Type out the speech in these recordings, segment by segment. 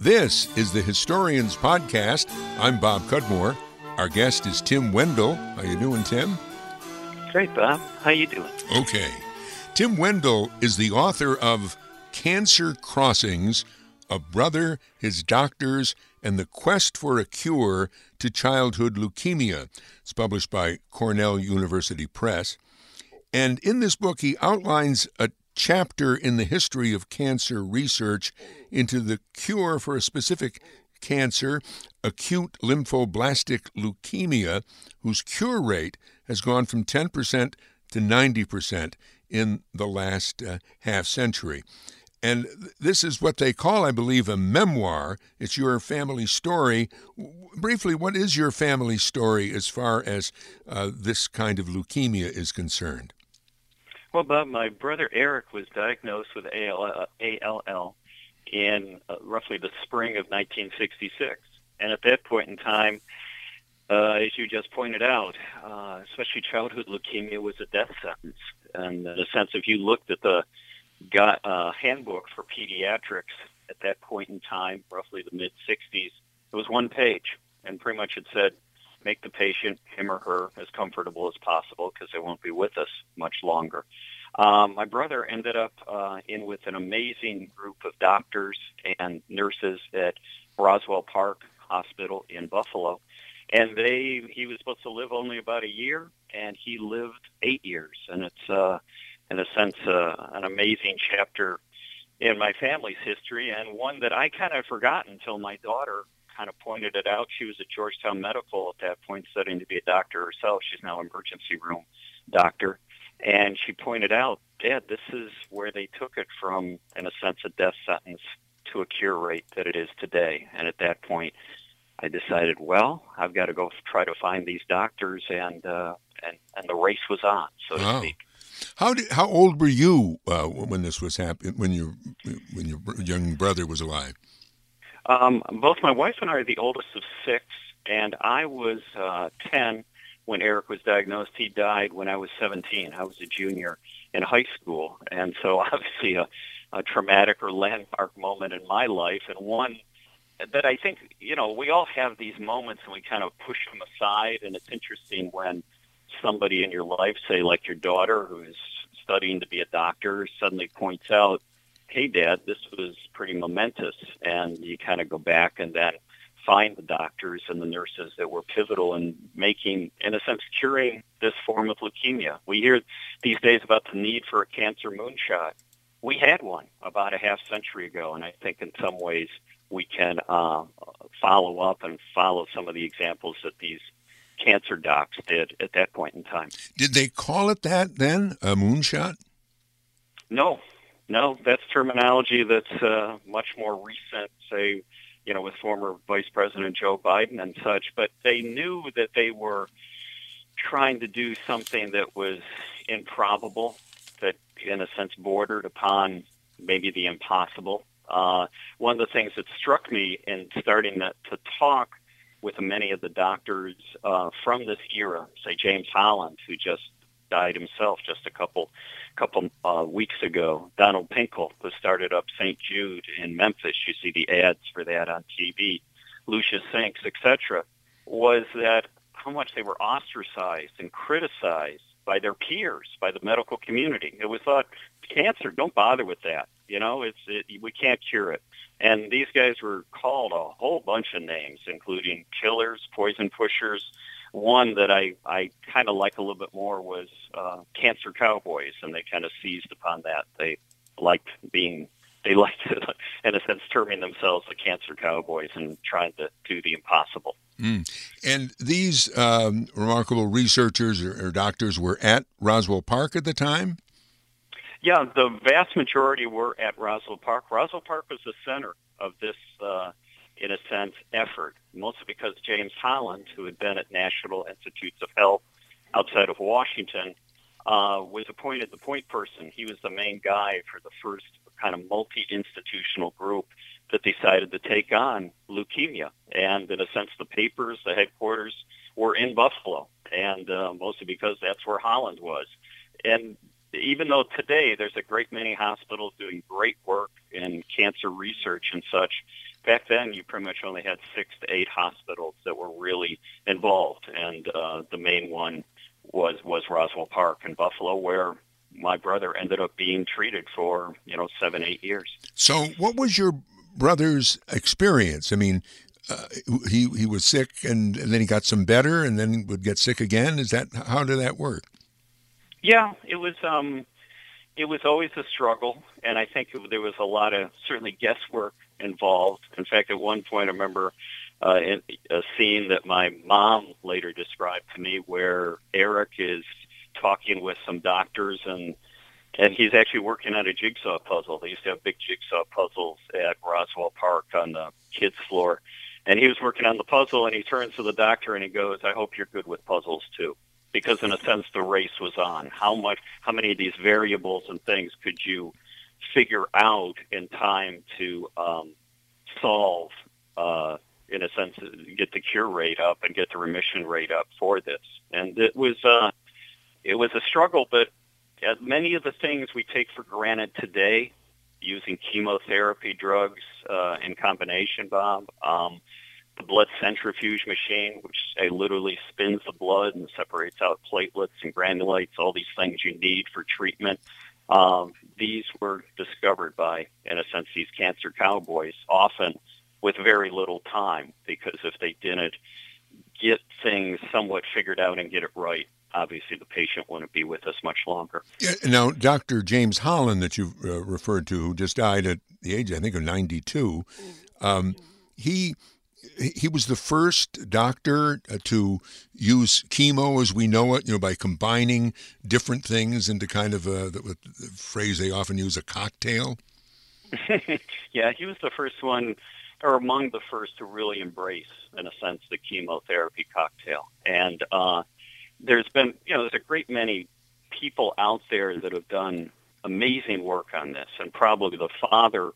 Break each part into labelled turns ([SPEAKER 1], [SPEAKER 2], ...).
[SPEAKER 1] This is the Historians Podcast. I'm Bob Cudmore. Our guest is Tim Wendel. How you doing, Tim?
[SPEAKER 2] Great, Bob. How you doing?
[SPEAKER 1] Okay. Tim Wendel is the author of Cancer Crossings, A Brother, His Doctors, and the Quest for a Cure to Childhood Leukemia. It's published by Cornell University Press. And in this book, he outlines a chapter in the history of cancer research into the cure for a specific cancer, acute lymphoblastic leukemia, whose cure rate has gone from 10% to 90% in the last uh, half century. And this is what they call, I believe, a memoir. It's your family story. Briefly, what is your family story as far as uh, this kind of leukemia is concerned?
[SPEAKER 2] Well, Bob, my brother Eric was diagnosed with ALL, ALL in uh, roughly the spring of 1966. And at that point in time, uh, as you just pointed out, uh, especially childhood leukemia was a death sentence. And in a sense, if you looked at the got, uh, handbook for pediatrics at that point in time, roughly the mid 60s, it was one page. And pretty much it said, make the patient, him or her, as comfortable as possible because they won't be with us much longer. Um, my brother ended up uh, in with an amazing group of doctors and nurses at Roswell Park Hospital in Buffalo. And they, he was supposed to live only about a year, and he lived eight years. And it's, uh, in a sense, uh, an amazing chapter in my family's history, and one that I kind of forgot until my daughter kind of pointed it out. She was at Georgetown Medical at that point, studying to be a doctor herself. She's now emergency room doctor, and she pointed out, Dad, this is where they took it from, in a sense, a death sentence to a cure rate that it is today. And at that point, I decided, well, I've got to go try to find these doctors, and uh, and and the race was on, so to
[SPEAKER 1] Wow.
[SPEAKER 2] speak.
[SPEAKER 1] How did, how old were you uh, when this was happening? When your when your young brother was alive?
[SPEAKER 2] Um, both my wife and I are the oldest of six, and I was uh, 10 when Eric was diagnosed. He died when I was 17. I was a junior in high school, and so obviously a, a traumatic or landmark moment in my life, and one that I think, you know, we all have these moments and we kind of push them aside, and it's interesting when somebody in your life, say like your daughter who is studying to be a doctor, suddenly points out, hey, Dad, this was pretty momentous. And you kind of go back and then find the doctors and the nurses that were pivotal in making, in a sense, curing this form of leukemia. We hear these days about the need for a cancer moonshot. We had one about a half century ago, and I think in some ways we can uh, follow up and follow some of the examples that these cancer docs did at that point in time.
[SPEAKER 1] Did they call it that then? A moonshot?
[SPEAKER 2] No, no, that's terminology that's uh, much more recent, say, you know, with former Vice President Joe Biden and such. But they knew that they were trying to do something that was improbable, that in a sense bordered upon maybe the impossible. Uh, one of the things that struck me in starting to, to talk with many of the doctors uh, from this era, say James Holland, who just died himself just a couple couple uh, weeks ago. Donald Pinkel, who started up St. Jude in Memphis, you see the ads for that on TV. Lucius Sinks, etc., was that how much they were ostracized and criticized by their peers, by the medical community. It was thought, cancer, don't bother with that. You know, it's it, we can't cure it. And these guys were called a whole bunch of names, including killers, poison pushers. One that I, I kind of like a little bit more was uh, cancer cowboys, and they kind of seized upon that. They liked being, they liked, in a sense, terming themselves the cancer cowboys and trying to do the impossible.
[SPEAKER 1] Mm. And these um, remarkable researchers or, or doctors were at Roswell Park at the time?
[SPEAKER 2] Yeah, the vast majority were at Roswell Park. Roswell Park was the center of this, uh, in a sense, effort, mostly because James Holland, who had been at National Institutes of Health outside of Washington, uh, was appointed the point person. He was the main guy for the first kind of multi-institutional group that decided to take on leukemia. And in a sense, the papers, the headquarters were in Buffalo, and uh, mostly because that's where Holland was. And even though today there's a great many hospitals doing great work in cancer research and such, back then you pretty much only had six to eight hospitals that were really involved, and uh, the main one was was Roswell Park in Buffalo, where my brother ended up being treated for you know seven eight years.
[SPEAKER 1] So, what was your brother's experience? I mean, uh, he he was sick, and, and then he got some better, and then would get sick again. Is that how did that work?
[SPEAKER 2] Yeah, it was. Um, it was always a struggle, and I think there was a lot of certainly guesswork involved. In fact, at one point, I remember uh, in a scene that my mom later described to me, where Eric is talking with some doctors and and he's actually working on a jigsaw puzzle. They used to have big jigsaw puzzles at Roswell Park on the kids' floor. And he was working on the puzzle, and he turns to the doctor and he goes, "I hope you're good with puzzles too." Because in a sense the race was on. How much, how many of these variables and things could you figure out in time to um, solve? Uh, in a sense, get the cure rate up and get the remission rate up for this. And it was uh, it was a struggle, but many of the things we take for granted today, using chemotherapy drugs uh, in combination, Bob. Um, the blood centrifuge machine, which literally spins the blood and separates out platelets and granulates, all these things you need for treatment. Um, these were discovered by, in a sense, these cancer cowboys, often with very little time, because if they didn't get things somewhat figured out and get it right, obviously the patient wouldn't be with us much longer.
[SPEAKER 1] Yeah, now, Dr. James Holland, that you uh, referred to, who just died at the age, I think, of 92, um, he he was the first doctor uh, to use chemo as we know it, you know, by combining different things into kind of a the, the phrase they often use, a cocktail.
[SPEAKER 2] yeah, he was the first one, or among the first to really embrace, in a sense, the chemotherapy cocktail. And uh, there's been, you know, there's a great many people out there that have done amazing work on this, and probably the father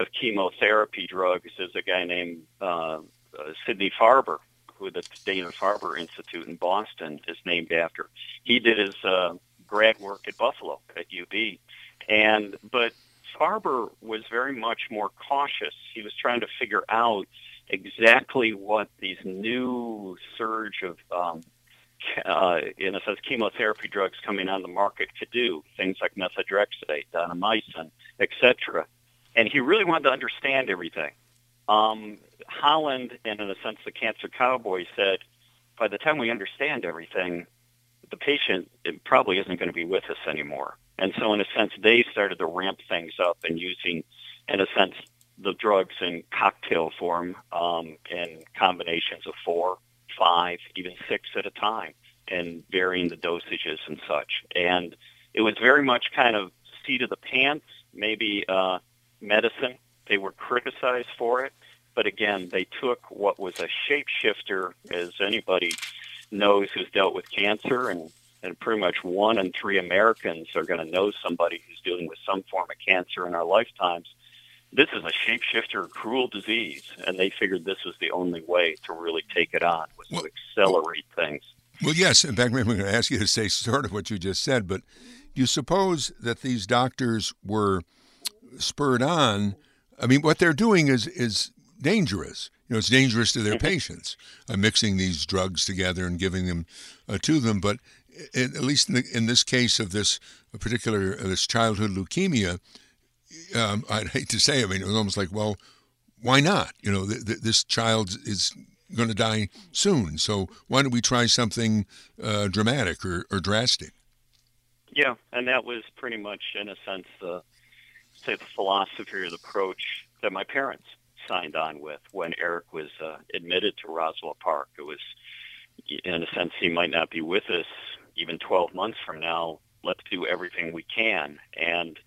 [SPEAKER 2] of chemotherapy drugs is a guy named uh, uh, Sidney Farber, who the Dana-Farber Institute in Boston is named after. He did his uh, grad work at Buffalo at UB, and but Farber was very much more cautious. He was trying to figure out exactly what these new surge of um, uh, in a sense, chemotherapy drugs coming on the market could do, things like methotrexate, daunomycin, etc and he really wanted to understand everything. Um, Holland, and in a sense, the Cancer Cowboy said, by the time we understand everything, the patient probably isn't going to be with us anymore. And so, in a sense, they started to ramp things up and using, in a sense, the drugs in cocktail form um, in combinations of four, five, even six at a time, and varying the dosages and such. And it was very much kind of seat of the pants, maybe uh, medicine. They were criticized for it, but again, they took what was a shapeshifter, as anybody knows who's dealt with cancer, and, and pretty much one in three Americans are going to know somebody who's dealing with some form of cancer in our lifetimes. This is a shapeshifter, cruel disease, and they figured this was the only way to really take it on, was well, to accelerate things.
[SPEAKER 1] Well, yes. In fact, I'm going to ask you to say sort of what you just said, but do you suppose that these doctors were – spurred on, I mean, what they're doing is is dangerous. You know, it's dangerous to their patients, uh, mixing these drugs together and giving them uh, to them. But in, at least in, the, in, this case of this particular uh, this childhood leukemia, um, I'd hate to say, I mean, it was almost like, well, why not? You know, th- th- this child is going to die soon, so why don't we try something uh, dramatic or, or drastic?
[SPEAKER 2] Yeah, and that was pretty much, in a sense, the say the philosophy or the approach that my parents signed on with when Eric was uh, admitted to Roswell Park. It was, in a sense, he might not be with us even 12 months from now. Let's do everything we can. And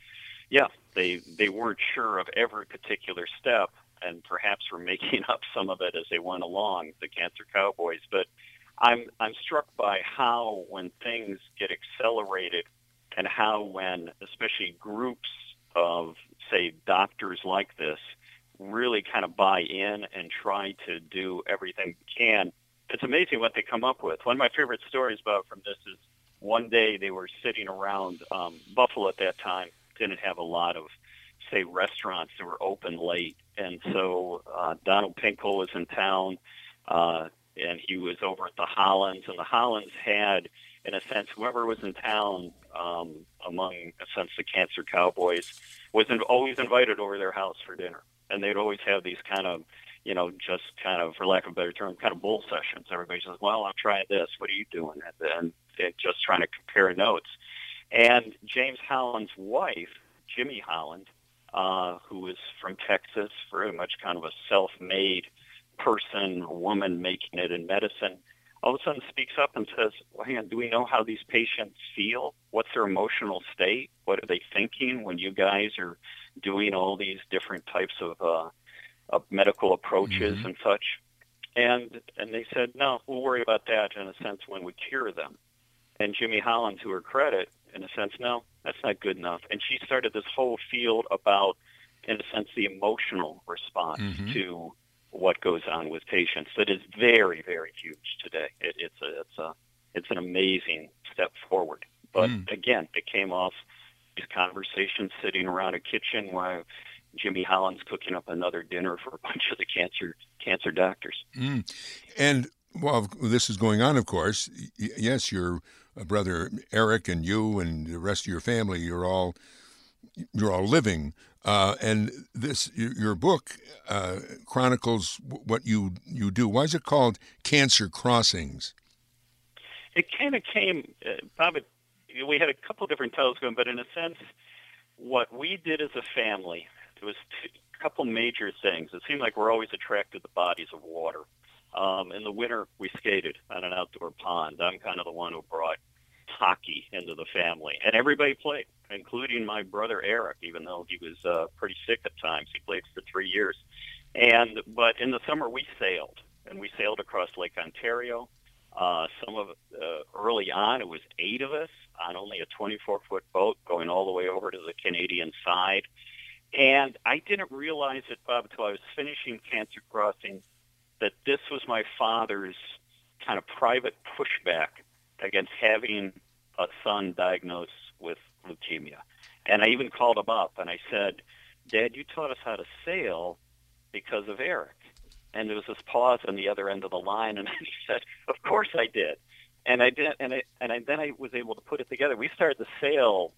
[SPEAKER 2] yeah, they they weren't sure of every particular step, and perhaps were making up some of it as they went along. The Cancer Cowboys, but I'm I'm struck by how when things get accelerated, and how when especially groups of, say, doctors like this really kind of buy in and try to do everything we can. It's amazing what they come up with. One of my favorite stories about from this is one day they were sitting around um, Buffalo at that time didn't have a lot of say restaurants that were open late and so uh, Donald Pinkel was in town, uh, and he was over at the Hollands, and the Hollands had, in a sense, whoever was in town um, among, in a sense, the Cancer Cowboys was in, always invited over their house for dinner, and they'd always have these kind of you know, just kind of, for lack of a better term, kind of bull sessions. Everybody says, well, I'm trying this. What are you doing? And then just trying to compare notes. And James Holland's wife, Jimmie Holland, uh, who was from Texas, very much kind of a self-made person, woman making it in medicine, all of a sudden speaks up and says, well, hang on, do we know how these patients feel? What's their emotional state? What are they thinking when you guys are doing all these different types of, uh, of medical approaches mm-hmm. and such? And and they said, no, we'll worry about that in a sense when we cure them. And Jimmie Holland, to her credit, in a sense, no, that's not good enough. And she started this whole field about, in a sense, the emotional response mm-hmm. to what goes on with patients. That is very, very huge today. It, it's a, it's a, it's an amazing step forward. But mm. again, it came off these conversations sitting around a kitchen while Jimmie Holland's cooking up another dinner for a bunch of the cancer cancer doctors.
[SPEAKER 1] Mm. And while this is going on, of course, yes, your brother Eric and you and the rest of your family, you're all you're all living. Uh, and this your book uh, chronicles what you you do. Why is it called Cancer Crossings?
[SPEAKER 2] It kind of came, uh, Bob. we had a couple different going, but in a sense, what we did as a family, there was a couple major things. It seemed like we're always attracted to bodies of water. Um, in the winter, we skated on an outdoor pond. I'm kind of the one who brought hockey into the family, and everybody played, including my brother Eric. Even though he was uh, pretty sick at times, he played for three years. And but in the summer, we sailed, and we sailed across Lake Ontario. Uh, some of uh, early on, it was eight of us on only a 24 foot boat going all the way over to the Canadian side. And I didn't realize it, Bob, until I was finishing Cancer Crossing that this was my father's kind of private pushback against having a son diagnosed with leukemia. And I even called him up and I said, Dad, you taught us how to sail because of Eric. And there was this pause on the other end of the line, and he said, "Of course I did." And I did, and I, and I, then I was able to put it together. We started the sail.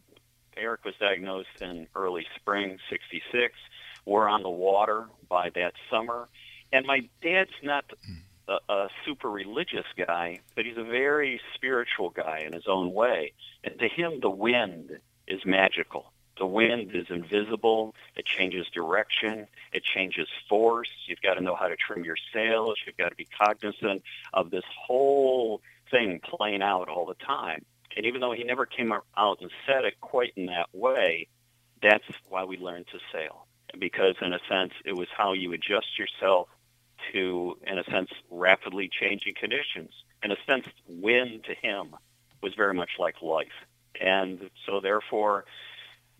[SPEAKER 2] Eric was diagnosed in early spring '66. We're on the water by that summer, and my dad's not hmm. A, a super religious guy, but he's a very spiritual guy in his own way. And to him, the wind is magical. The wind is invisible. It changes direction. It changes force. You've got to know how to trim your sails. You've got to be cognizant of this whole thing playing out all the time. And even though he never came out and said it quite in that way, that's why we learned to sail. Because in a sense, it was how you adjust yourself to, in a sense, rapidly changing conditions. In a sense, wind to him was very much like life. And so therefore,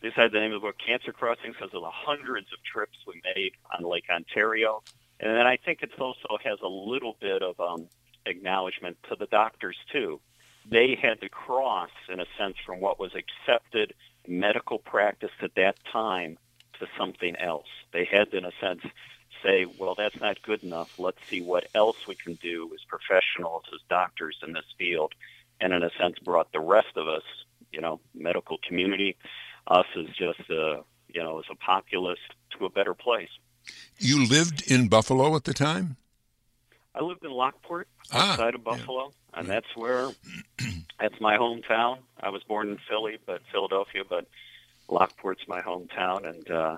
[SPEAKER 2] this had the name of the book, Cancer Crossings, because of the hundreds of trips we made on Lake Ontario. And then I think it also has a little bit of um, acknowledgement to the doctors, too. They had to cross, in a sense, from what was accepted medical practice at that time to something else. They had, in a sense, say, well, that's not good enough. Let's see what else we can do as professionals, as doctors in this field, and in a sense brought the rest of us, you know, medical community, us as just a, you know, as a populace to a better place.
[SPEAKER 1] You lived in Buffalo at the time?
[SPEAKER 2] I lived in Lockport, ah, outside of Buffalo, yeah. and that's where that's my hometown. I was born in Philly, but Philadelphia, but Lockport's my hometown, and uh,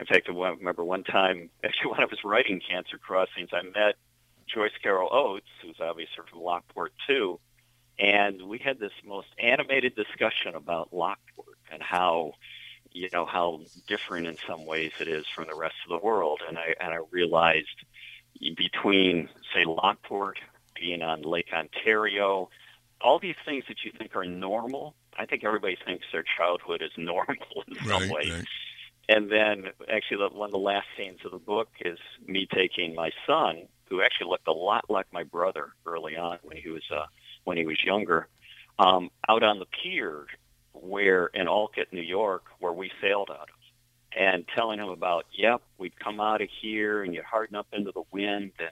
[SPEAKER 2] in fact, I remember one time, actually, when I was writing Cancer Crossings, I met Joyce Carol Oates, who's obviously from Lockport too, and we had this most animated discussion about Lockport and how, you know, how different in some ways it is from the rest of the world. And I and I realized between say Lockport being on Lake Ontario, all these things that you think are normal, I think everybody thinks their childhood is normal in some
[SPEAKER 1] right,
[SPEAKER 2] way.
[SPEAKER 1] Right.
[SPEAKER 2] And then actually one of the last scenes of the book is me taking my son, who actually looked a lot like my brother early on when he was uh, when he was younger, um, out on the pier where in Olcott, New York, where we sailed out of. and telling him about, yep, we'd come out of here and you'd harden up into the wind and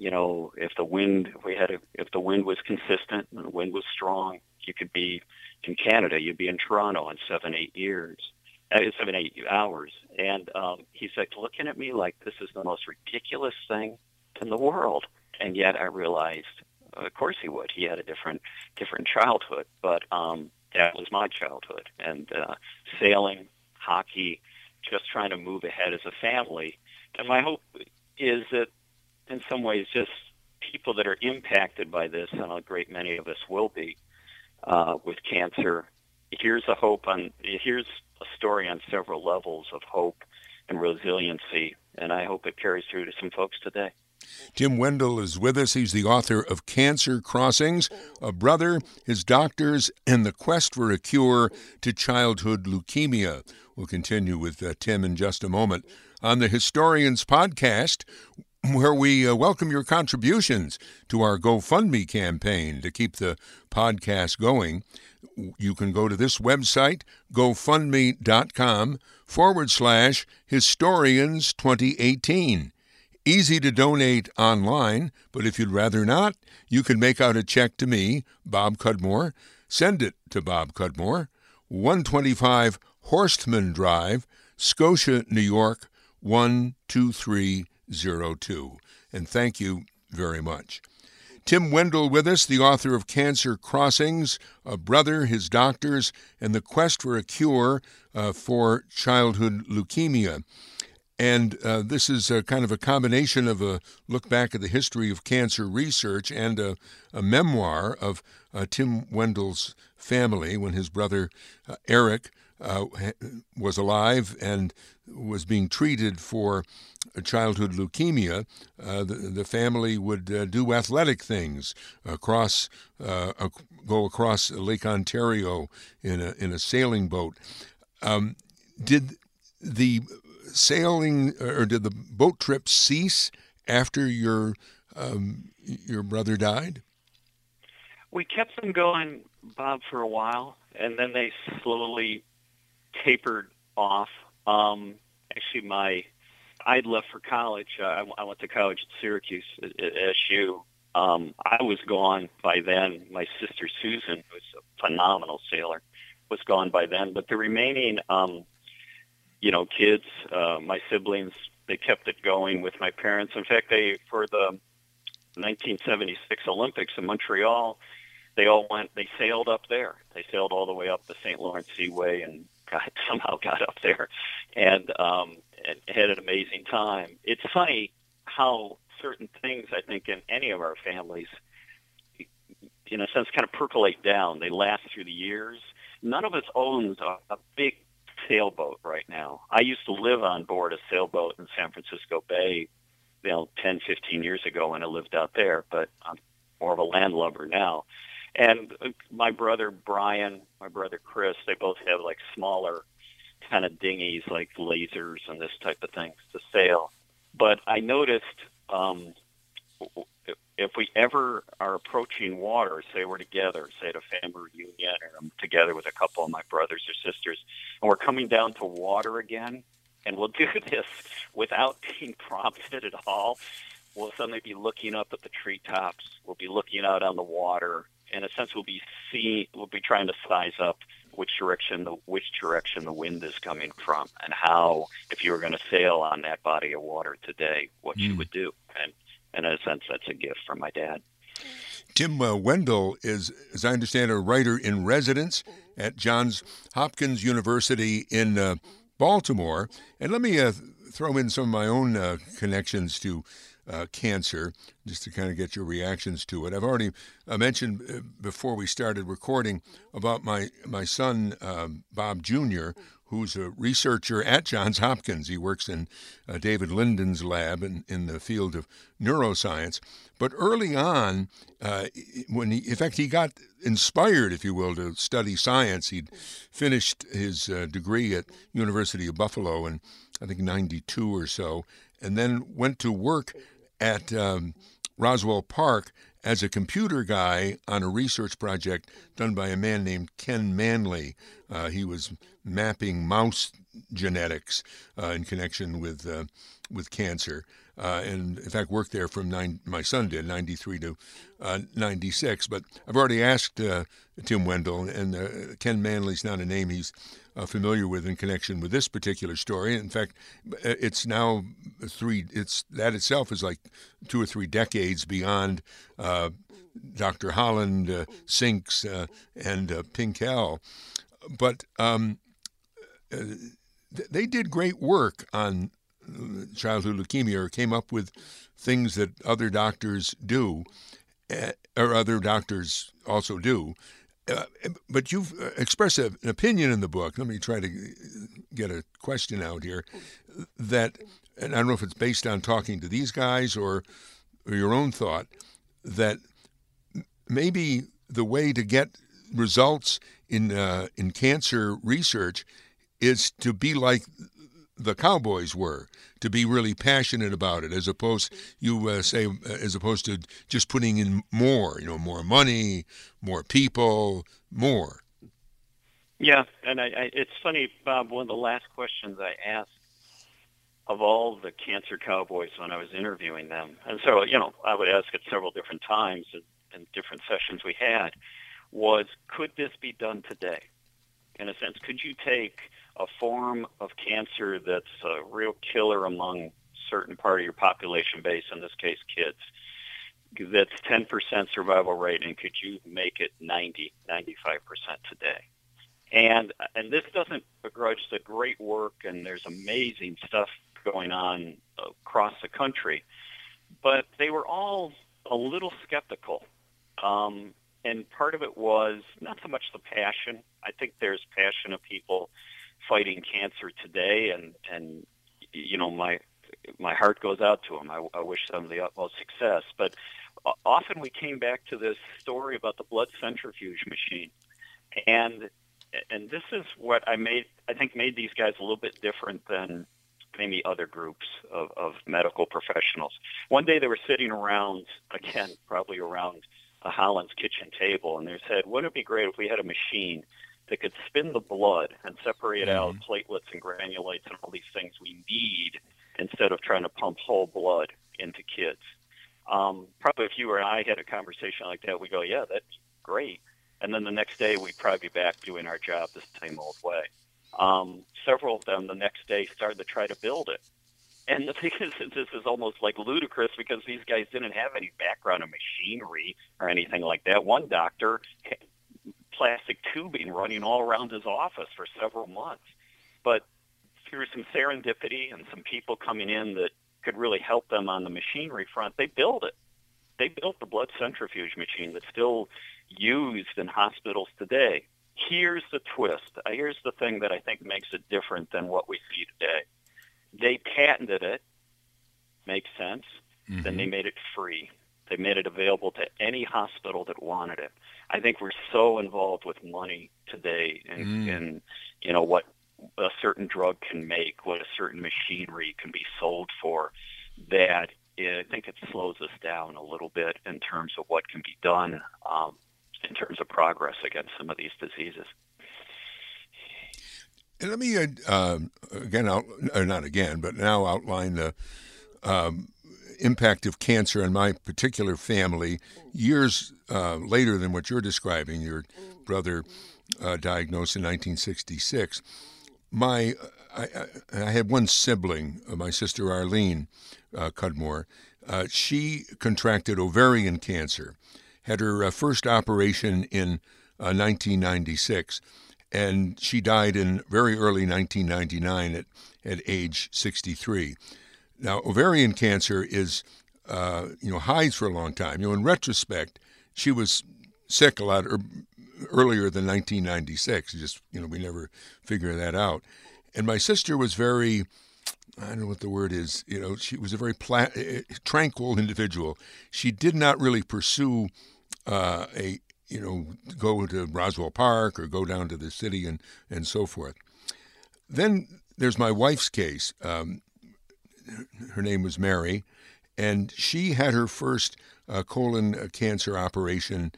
[SPEAKER 2] you know, if the wind if we had a, if the wind was consistent and the wind was strong, you could be in Canada, you'd be in Toronto in seven, eight years, seven, eight hours. And um, he's like looking at me like this is the most ridiculous thing in the world. And yet I realized, of course he would. He had a different different childhood, but um, that was my childhood. And uh, sailing, hockey, just trying to move ahead as a family. And my hope is that in some ways just people that are impacted by this, and a great many of us will be, uh, with cancer. Here's a hope on, here's a story on several levels of hope and resiliency, and I hope it carries through to some folks today.
[SPEAKER 1] Tim Wendel is with us. He's the author of Cancer Crossings, a brother, his doctors, and the quest for a cure to childhood leukemia. We'll continue with uh, Tim in just a moment. On the Historians podcast, where we uh, welcome your contributions to our GoFundMe campaign to keep the podcast going. You can go to this website, gofundme.com forward slash historians 2018. Easy to donate online, but if you'd rather not, you can make out a check to me, Bob Cudmore. Send it to Bob Cudmore, 125 Horstman Drive, Scotia, New York, 123 02. And thank you very much. Tim Wendel with us, the author of Cancer Crossings, A Brother, His Doctors, and the Quest for a Cure uh, for Childhood Leukemia. And uh, this is kind of a combination of a look back at the history of cancer research and a, a memoir of uh, Tim Wendel's family when his brother uh, Eric uh, was alive and was being treated for childhood leukemia, uh, the, the, family would uh, do athletic things across, uh, go across Lake Ontario in a in a sailing boat. Um, did the sailing or did the boat trip cease after your um, your brother died?
[SPEAKER 2] We kept them going, Bob, for a while, and then they slowly tapered off. Um, actually, my I'd left for college. Uh, I, I went to college at Syracuse at, at SU. Um, I was gone by then. My sister Susan, who's a phenomenal sailor, was gone by then. But the remaining, um, you know, kids, uh, my siblings, they kept it going with my parents. In fact, they for the 1976 Olympics in Montreal, they all went. They sailed up there. They sailed all the way up the St. Lawrence Seaway and got, somehow got up there and, um, and had an amazing time. It's funny how certain things, I think, in any of our families, in a sense, kind of percolate down. They last through the years. None of us owns a, a big sailboat right now. I used to live on board a sailboat in San Francisco Bay, you know, 10, 15 years ago when I lived out there, but I'm more of a landlubber now. And my brother Brian, my brother Chris, they both have like smaller kind of dinghies like lasers and this type of things to sail. But I noticed um, if we ever are approaching water, say we're together, say at a family reunion, or I'm together with a couple of my brothers or sisters, and we're coming down to water again, and we'll do this without being prompted at all. We'll suddenly be looking up at the treetops. We'll be looking out on the water, in a sense, we'll be seeing, we'll be trying to size up which direction the which direction the wind is coming from, and how, if you were going to sail on that body of water today, what mm. you hmm. would do. And, and in a sense, that's a gift from my dad.
[SPEAKER 1] Tim uh, Wendel is, as I understand, a writer in residence at Johns Hopkins University in uh, Baltimore. And let me uh, throw in some of my own uh, connections to uh, cancer, just to kind of get your reactions to it. I've already uh, mentioned uh, before we started recording about my my son um, Bob Jr., who's a researcher at Johns Hopkins. He works in uh, David Linden's lab in, in the field of neuroscience. But early on, uh, when he, in fact, he got inspired, if you will, to study science. He'd finished his uh, degree at University of Buffalo in, I think, 92 or so, and then went to work at um, Roswell Park as a computer guy on a research project done by a man named Ken Manly. Uh, he was mapping mouse genetics uh, in connection with uh, with cancer, uh, and in fact worked there from nine, my son did 93 to uh, 96. But I've already asked uh, Tim Wendel, and Ken Manly's not a name he's uh, familiar with in connection with this particular story. In fact, uh, it's now three. It's that itself is like two or three decades beyond. Uh, Dr. Holland, uh, Sinks, and Pinkel. But um, they did great work on childhood leukemia or came up with things that other doctors do, uh, or other doctors also do. Uh, but you've expressed an opinion in the book. Let me try to get a question out here. That, and I don't know if it's based on talking to these guys or, or your own thought, that maybe the way to get results in uh, in cancer research is to be like the Cowboys were to be really passionate about it, as opposed you uh, say, uh, as opposed to just putting in more, you know, more money, more people, more.
[SPEAKER 2] Yeah, and I, I, it's funny, Bob. One of the last questions I asked of all the cancer cowboys when I was interviewing them, and so you know, I would ask it several different times in, in different sessions we had, was could this be done today? In a sense, could you take a form of cancer that's a real killer among certain part of your population base, in this case kids, that's 10% survival rate, and could you make it 90, 95% today? And and this doesn't begrudge the great work, and there's amazing stuff going on across the country, but they were all a little skeptical. Um, and part of it was not so much the passion. I think there's passionate people fighting cancer today, and and you know my my heart goes out to them. I, I wish them the utmost success. But uh, often we came back to this story about the blood centrifuge machine, and and this is what I made. I think made these guys a little bit different than maybe other groups of, of medical professionals. One day they were sitting around again, probably around a Holland's kitchen table, and they said, "Wouldn't it be great if we had a machine that could spin the blood and separate mm-hmm. out platelets and granulates and all these things we need instead of trying to pump whole blood into kids. Um, probably if you or I had a conversation like that, we go, yeah, that's great. And then the next day, we'd probably be back doing our job the same old way. Um, several of them the next day started to try to build it. And the thing is, this is almost like ludicrous because these guys didn't have any background in machinery or anything like that. One doctor plastic tubing running all around his office for several months. But through some serendipity and some people coming in that could really help them on the machinery front, they built it. They built the blood centrifuge machine that's still used in hospitals today. Here's the twist. Here's the thing that I think makes it different than what we see today. They patented it. Makes sense. Mm-hmm. Then they made it free. They made it available to any hospital that wanted it. I think we're so involved with money today and, mm. and you know what a certain drug can make, what a certain machinery can be sold for, that I think it slows us down a little bit in terms of what can be done um, in terms of progress against some of these diseases.
[SPEAKER 1] And let me uh, uh, again, out, not again, but now outline the um, impact of cancer on my particular family years uh, later than what you're describing. Your brother uh, diagnosed in 1966. My, I, I had one sibling, uh, my sister Arlene uh, Cudmore. Uh, she contracted ovarian cancer, had her uh, first operation in 1996, and she died in very early 1999 at, at age 63. Now, ovarian cancer is, uh, you know, hides for a long time. You know, in retrospect, she was sick a lot er, earlier than 1996. Just, you know, we never figure that out. And my sister was very, I don't know what the word is, you know, she was a very pla- eh, tranquil individual. She did not really pursue uh, a, you know, go to Roswell Park or go down to the city and, and so forth. Then there's my wife's case. Um, her name was Mary, and she had her first a colon cancer operation.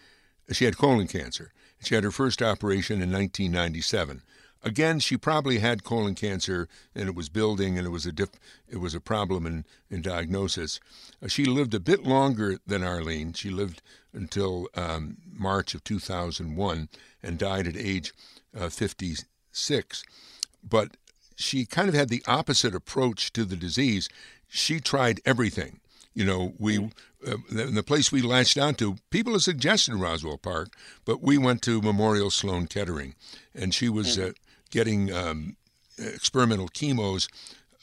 [SPEAKER 1] She had colon cancer. She had her first operation in 1997. Again, she probably had colon cancer, and it was building, and it was a it was a problem in, in diagnosis. Uh, she lived a bit longer than Arlene. She lived until um, March of 2001 and died at age uh, 56. But she kind of had the opposite approach to the disease. She tried everything. You know, we uh, the, the, place we latched onto, people have suggested Roswell Park, but we went to Memorial Sloan Kettering, and she was uh, getting um, experimental chemos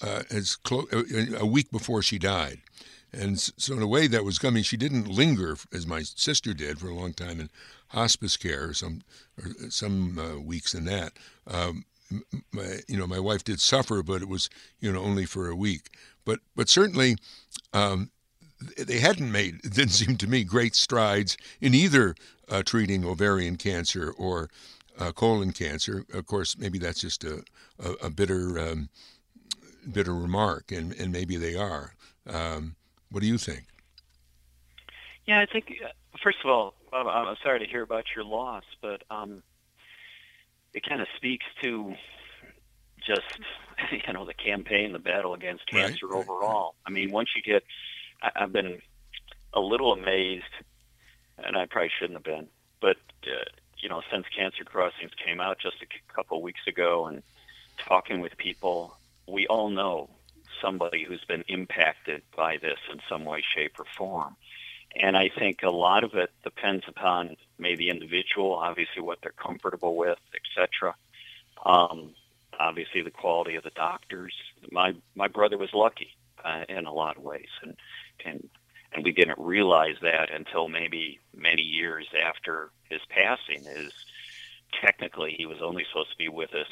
[SPEAKER 1] uh, as clo- uh, a week before she died. And so, in a way, that was coming. She didn't linger as my sister did for a long time in hospice care, some or some uh, weeks in that. Um, my, you know, my wife did suffer, but it was you know only for a week. But but certainly, um, they hadn't made. It didn't seem to me great strides in either uh, treating ovarian cancer or uh, colon cancer. Of course, maybe that's just a, a, a bitter um, bitter remark, and, and maybe they are. Um, what do you think?
[SPEAKER 2] Yeah, I think uh, first of all, I'm sorry to hear about your loss, but um, it kind of speaks to just you know the campaign, the battle against cancer right, overall. Right. I mean, once you get, I, I've been a little amazed, and I probably shouldn't have been, but uh, you know, since Cancer Crossings came out just a couple of weeks ago and talking with people, we all know somebody who's been impacted by this in some way, shape, or form. And I think a lot of it depends upon maybe individual, obviously what they're comfortable with, etc. Um, obviously the quality of the doctors. My my brother was lucky uh, in a lot of ways, and and and we didn't realize that until maybe many years after his passing. Is technically he was only supposed to be with us,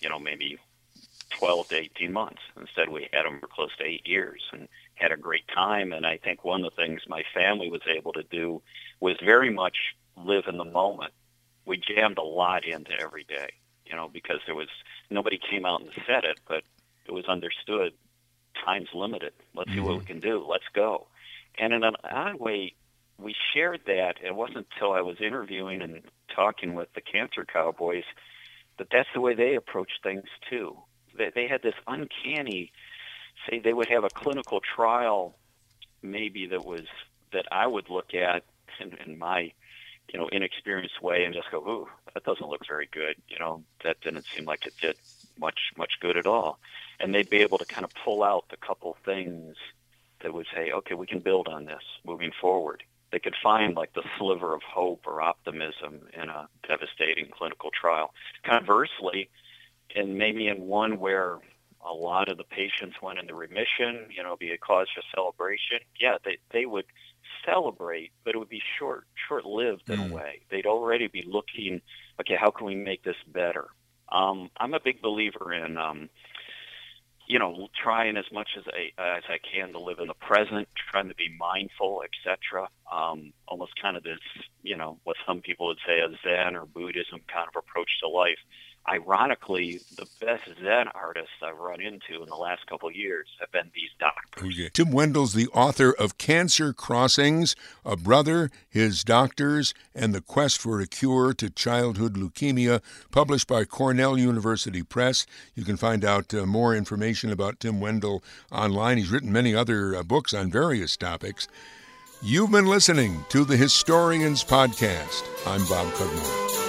[SPEAKER 2] you know, maybe 12 to 18 months. Instead, we had him for close to eight years and had a great time. And I think one of the things my family was able to do was very much live in the moment. We jammed a lot into every day, you know, because there was nobody came out and said it, but it was understood. Time's limited. Let's see what we mm-hmm. can do. Let's go. And in an odd way, we shared that. It wasn't until I was interviewing and talking with the Cancer Cowboys that that's the way they approach things too. They, they had this uncanny, say they would have a clinical trial, maybe that was that I would look at in, in my, you know, inexperienced way and just go, ooh, that doesn't look very good. You know, that didn't seem like it did much much good at all. And they'd be able to kind of pull out the couple things that would say, okay, we can build on this moving forward. They could find like the sliver of hope or optimism in a devastating clinical trial. Conversely, and maybe in one where a lot of the patients went into remission, you know, be a cause for celebration. Yeah, they they would celebrate, but it would be short short lived in mm. a way. They'd already be looking, okay, how can we make this better? Um, I'm a big believer in um, you know, trying as much as I as I can to live in the present, trying to be mindful, etc. Um, almost kind of this, you know, what some people would say a Zen or Buddhism kind of approach to life ironically, the best Zen artists I've run into in the last couple years have been these doctors.
[SPEAKER 1] Okay. Tim Wendel's the author of Cancer Crossings, A Brother, His Doctors, and the Quest for a Cure to Childhood Leukemia, published by Cornell University Press. You can find out uh, more information about Tim Wendel online. He's written many other uh, books on various topics. You've been listening to the Historians Podcast. I'm Bob Cudmore.